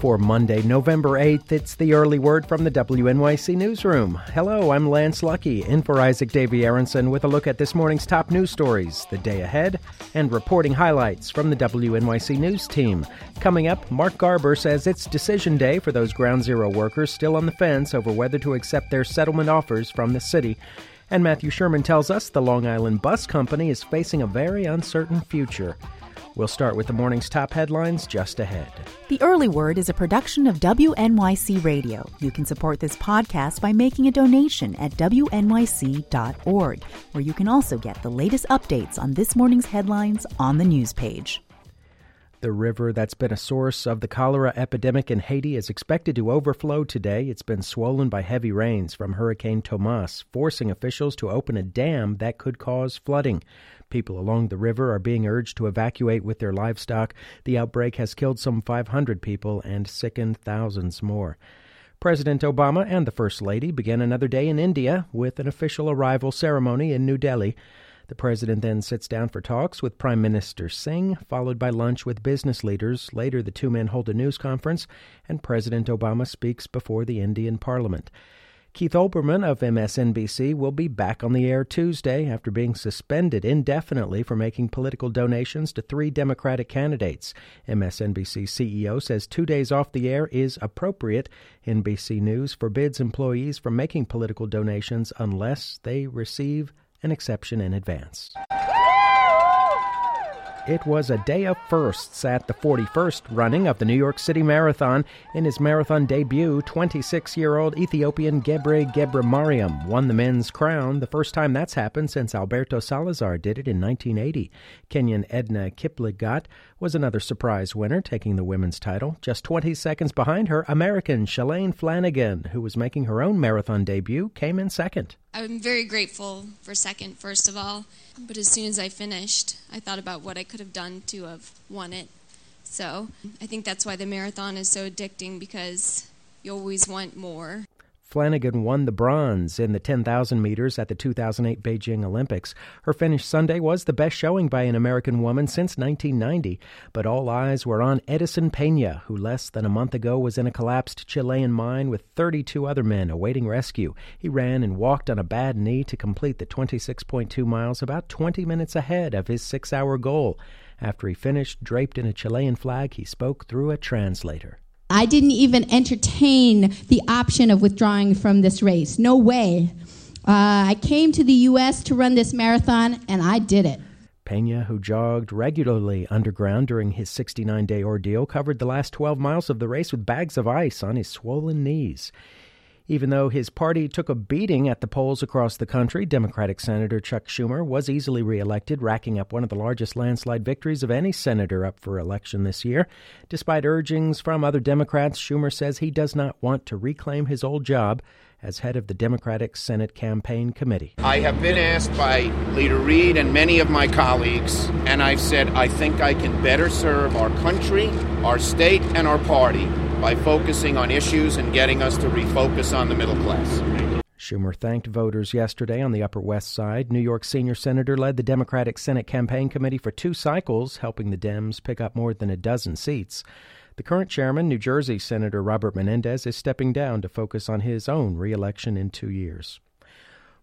For Monday, November 8th, it's the early word from the WNYC Newsroom. Hello, I'm Lance Lucky, in for Isaac Davy Aronson with a look at this morning's top news stories, the day ahead, and reporting highlights from the WNYC News team. Coming up, Mark Garber says it's decision day for those Ground Zero workers still on the fence over whether to accept their settlement offers from the city. And Matthew Sherman tells us the Long Island Bus Company is facing a very uncertain future. We'll start with the morning's top headlines just ahead. The Early Word is a production of WNYC Radio. You can support this podcast by making a donation at WNYC.org, where you can also get the latest updates on this morning's headlines on the news page. The river that's been a source of the cholera epidemic in Haiti is expected to overflow today. It's been swollen by heavy rains from Hurricane Tomas, forcing officials to open a dam that could cause flooding. People along the river are being urged to evacuate with their livestock. The outbreak has killed some 500 people and sickened thousands more. President Obama and the First Lady began another day in India with an official arrival ceremony in New Delhi. The president then sits down for talks with Prime Minister Singh, followed by lunch with business leaders. Later, the two men hold a news conference, and President Obama speaks before the Indian parliament. Keith Olbermann of MSNBC will be back on the air Tuesday after being suspended indefinitely for making political donations to three Democratic candidates. MSNBC CEO says two days off the air is appropriate. NBC News forbids employees from making political donations unless they receive an exception in advance. It was a day of firsts at the 41st running of the New York City Marathon. In his marathon debut, 26 year old Ethiopian Gebre Gebremariam won the men's crown, the first time that's happened since Alberto Salazar did it in 1980. Kenyan Edna Kiplagat was another surprise winner, taking the women's title. Just 20 seconds behind her, American Shalane Flanagan, who was making her own marathon debut, came in second. I'm very grateful for second, first of all. But as soon as I finished, I thought about what I could have done to have won it. So I think that's why the marathon is so addicting because you always want more. Flanagan won the bronze in the 10,000 meters at the 2008 Beijing Olympics. Her finish Sunday was the best showing by an American woman since 1990, but all eyes were on Edison Pena, who less than a month ago was in a collapsed Chilean mine with 32 other men awaiting rescue. He ran and walked on a bad knee to complete the 26.2 miles about 20 minutes ahead of his six hour goal. After he finished, draped in a Chilean flag, he spoke through a translator. I didn't even entertain the option of withdrawing from this race. No way. Uh, I came to the U.S. to run this marathon, and I did it. Pena, who jogged regularly underground during his 69 day ordeal, covered the last 12 miles of the race with bags of ice on his swollen knees. Even though his party took a beating at the polls across the country, Democratic Senator Chuck Schumer was easily reelected, racking up one of the largest landslide victories of any senator up for election this year. Despite urgings from other Democrats, Schumer says he does not want to reclaim his old job as head of the Democratic Senate Campaign Committee. I have been asked by Leader Reid and many of my colleagues, and I've said I think I can better serve our country, our state, and our party by focusing on issues and getting us to refocus on the middle class. Schumer thanked voters yesterday on the Upper West Side. New York senior senator led the Democratic Senate Campaign Committee for two cycles, helping the Dems pick up more than a dozen seats. The current chairman, New Jersey Senator Robert Menendez, is stepping down to focus on his own reelection in two years.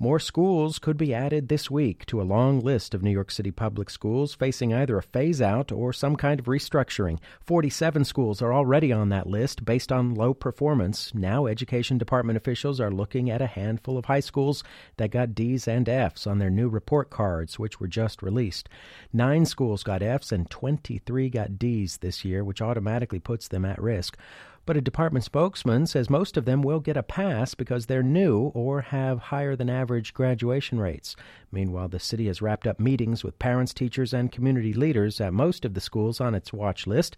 More schools could be added this week to a long list of New York City public schools facing either a phase out or some kind of restructuring. 47 schools are already on that list based on low performance. Now, Education Department officials are looking at a handful of high schools that got D's and F's on their new report cards, which were just released. Nine schools got F's and 23 got D's this year, which automatically puts them at risk. But a department spokesman says most of them will get a pass because they're new or have higher than average graduation rates. Meanwhile, the city has wrapped up meetings with parents, teachers, and community leaders at most of the schools on its watch list.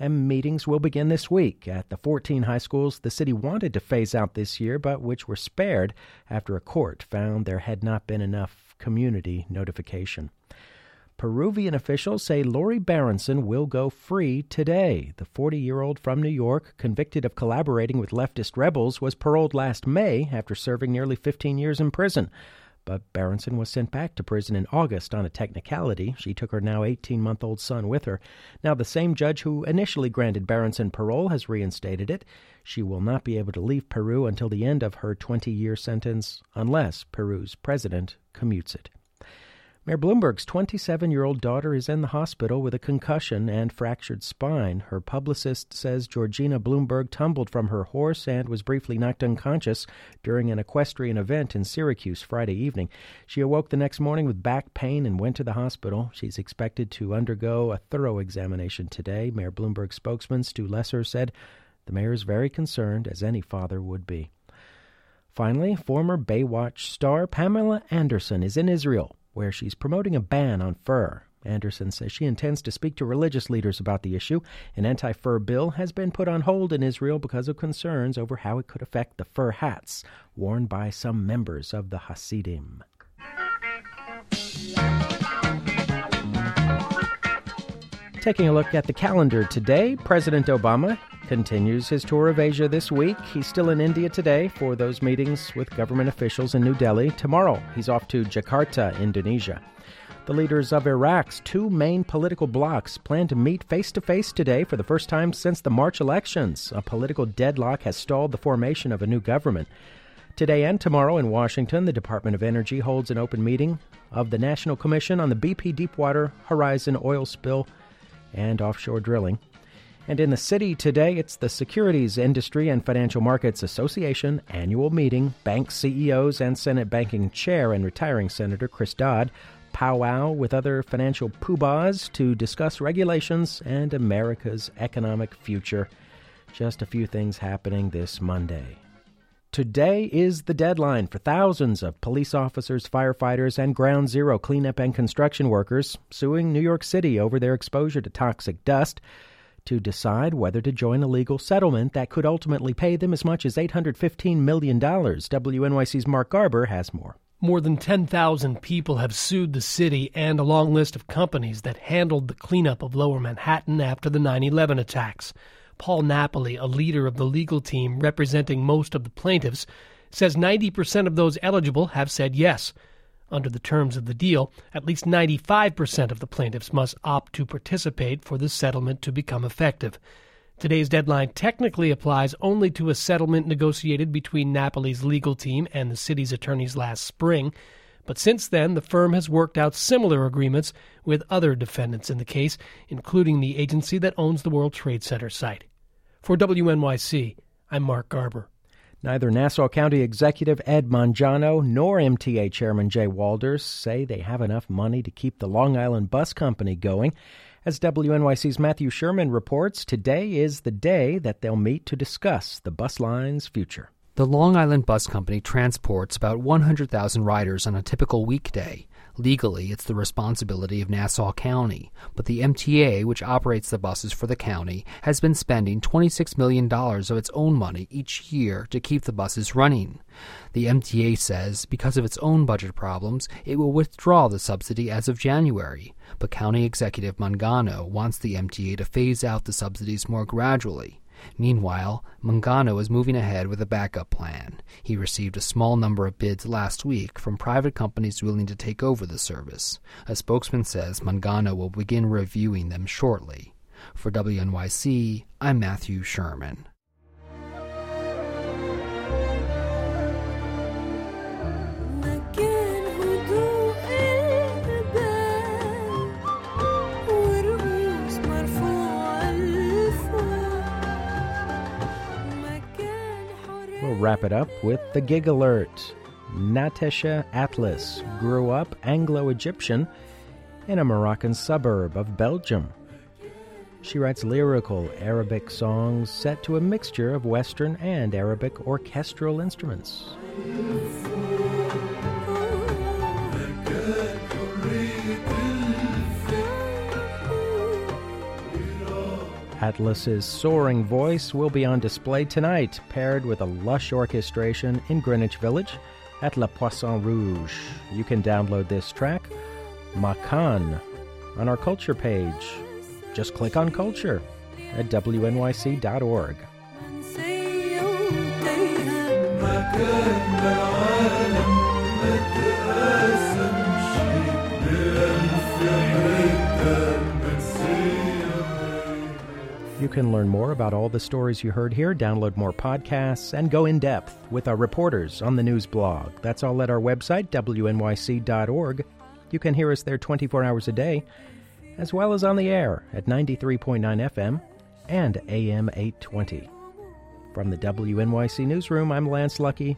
And meetings will begin this week at the 14 high schools the city wanted to phase out this year, but which were spared after a court found there had not been enough community notification. Peruvian officials say Lori Berenson will go free today. The 40 year old from New York, convicted of collaborating with leftist rebels, was paroled last May after serving nearly 15 years in prison. But Berenson was sent back to prison in August on a technicality. She took her now 18 month old son with her. Now, the same judge who initially granted Berenson parole has reinstated it. She will not be able to leave Peru until the end of her 20 year sentence unless Peru's president commutes it. Mayor Bloomberg's 27 year old daughter is in the hospital with a concussion and fractured spine. Her publicist says Georgina Bloomberg tumbled from her horse and was briefly knocked unconscious during an equestrian event in Syracuse Friday evening. She awoke the next morning with back pain and went to the hospital. She's expected to undergo a thorough examination today. Mayor Bloomberg's spokesman, Stu Loeser, said the mayor is very concerned, as any father would be. Finally, former Baywatch star Pamela Anderson is in Israel where she's promoting a ban on fur. Anderson says she intends to speak to religious leaders about the issue. An anti fur bill has been put on hold in Israel because of concerns over how it could affect the fur hats worn by some members of the Hasidim. Taking a look at the calendar today, President Obama continues his tour of Asia this week. He's still in India today for those meetings with government officials in New Delhi. Tomorrow, he's off to Jakarta, Indonesia. The leaders of Iraq's two main political blocs plan to meet face to face today for the first time since the March elections. A political deadlock has stalled the formation of a new government. Today and tomorrow in Washington, the Department of Energy holds an open meeting of the National Commission on the BP Deepwater Horizon oil spill and offshore drilling. And in the city today, it's the Securities Industry and Financial Markets Association annual meeting. Bank CEOs and Senate Banking Chair and retiring Senator Chris Dodd powwow with other financial poobahs to discuss regulations and America's economic future. Just a few things happening this Monday. Today is the deadline for thousands of police officers, firefighters, and ground zero cleanup and construction workers suing New York City over their exposure to toxic dust to decide whether to join a legal settlement that could ultimately pay them as much as $815 million. WNYC's Mark Garber has more. More than 10,000 people have sued the city and a long list of companies that handled the cleanup of lower Manhattan after the 9 11 attacks. Paul Napoli, a leader of the legal team representing most of the plaintiffs, says 90% of those eligible have said yes. Under the terms of the deal, at least 95% of the plaintiffs must opt to participate for the settlement to become effective. Today's deadline technically applies only to a settlement negotiated between Napoli's legal team and the city's attorneys last spring. But since then, the firm has worked out similar agreements with other defendants in the case, including the agency that owns the World Trade Center site. For WNYC, I'm Mark Garber. Neither Nassau County Executive Ed Mangano nor MTA Chairman Jay Walders say they have enough money to keep the Long Island Bus Company going. As WNYC's Matthew Sherman reports, today is the day that they'll meet to discuss the bus line's future. The Long Island Bus Company transports about 100,000 riders on a typical weekday. Legally, it's the responsibility of Nassau County, but the MTA, which operates the buses for the county, has been spending $26 million of its own money each year to keep the buses running. The MTA says because of its own budget problems, it will withdraw the subsidy as of January, but County Executive Mangano wants the MTA to phase out the subsidies more gradually. Meanwhile, Mangano is moving ahead with a backup plan. He received a small number of bids last week from private companies willing to take over the service. A spokesman says Mangano will begin reviewing them shortly. For WNYC, I'm Matthew Sherman. Wrap it up with the gig alert. Natacha Atlas grew up Anglo Egyptian in a Moroccan suburb of Belgium. She writes lyrical Arabic songs set to a mixture of Western and Arabic orchestral instruments. Atlas's soaring voice will be on display tonight, paired with a lush orchestration in Greenwich Village at La Poisson Rouge. You can download this track, Makan, on our culture page. Just click on culture at wnyc.org. You can learn more about all the stories you heard here, download more podcasts, and go in depth with our reporters on the news blog. That's all at our website, wnyc.org. You can hear us there 24 hours a day, as well as on the air at 93.9 FM and AM 820. From the WNYC Newsroom, I'm Lance Lucky.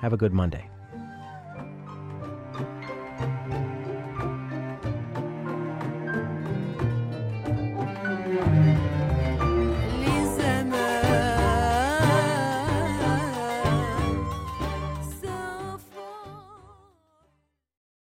Have a good Monday.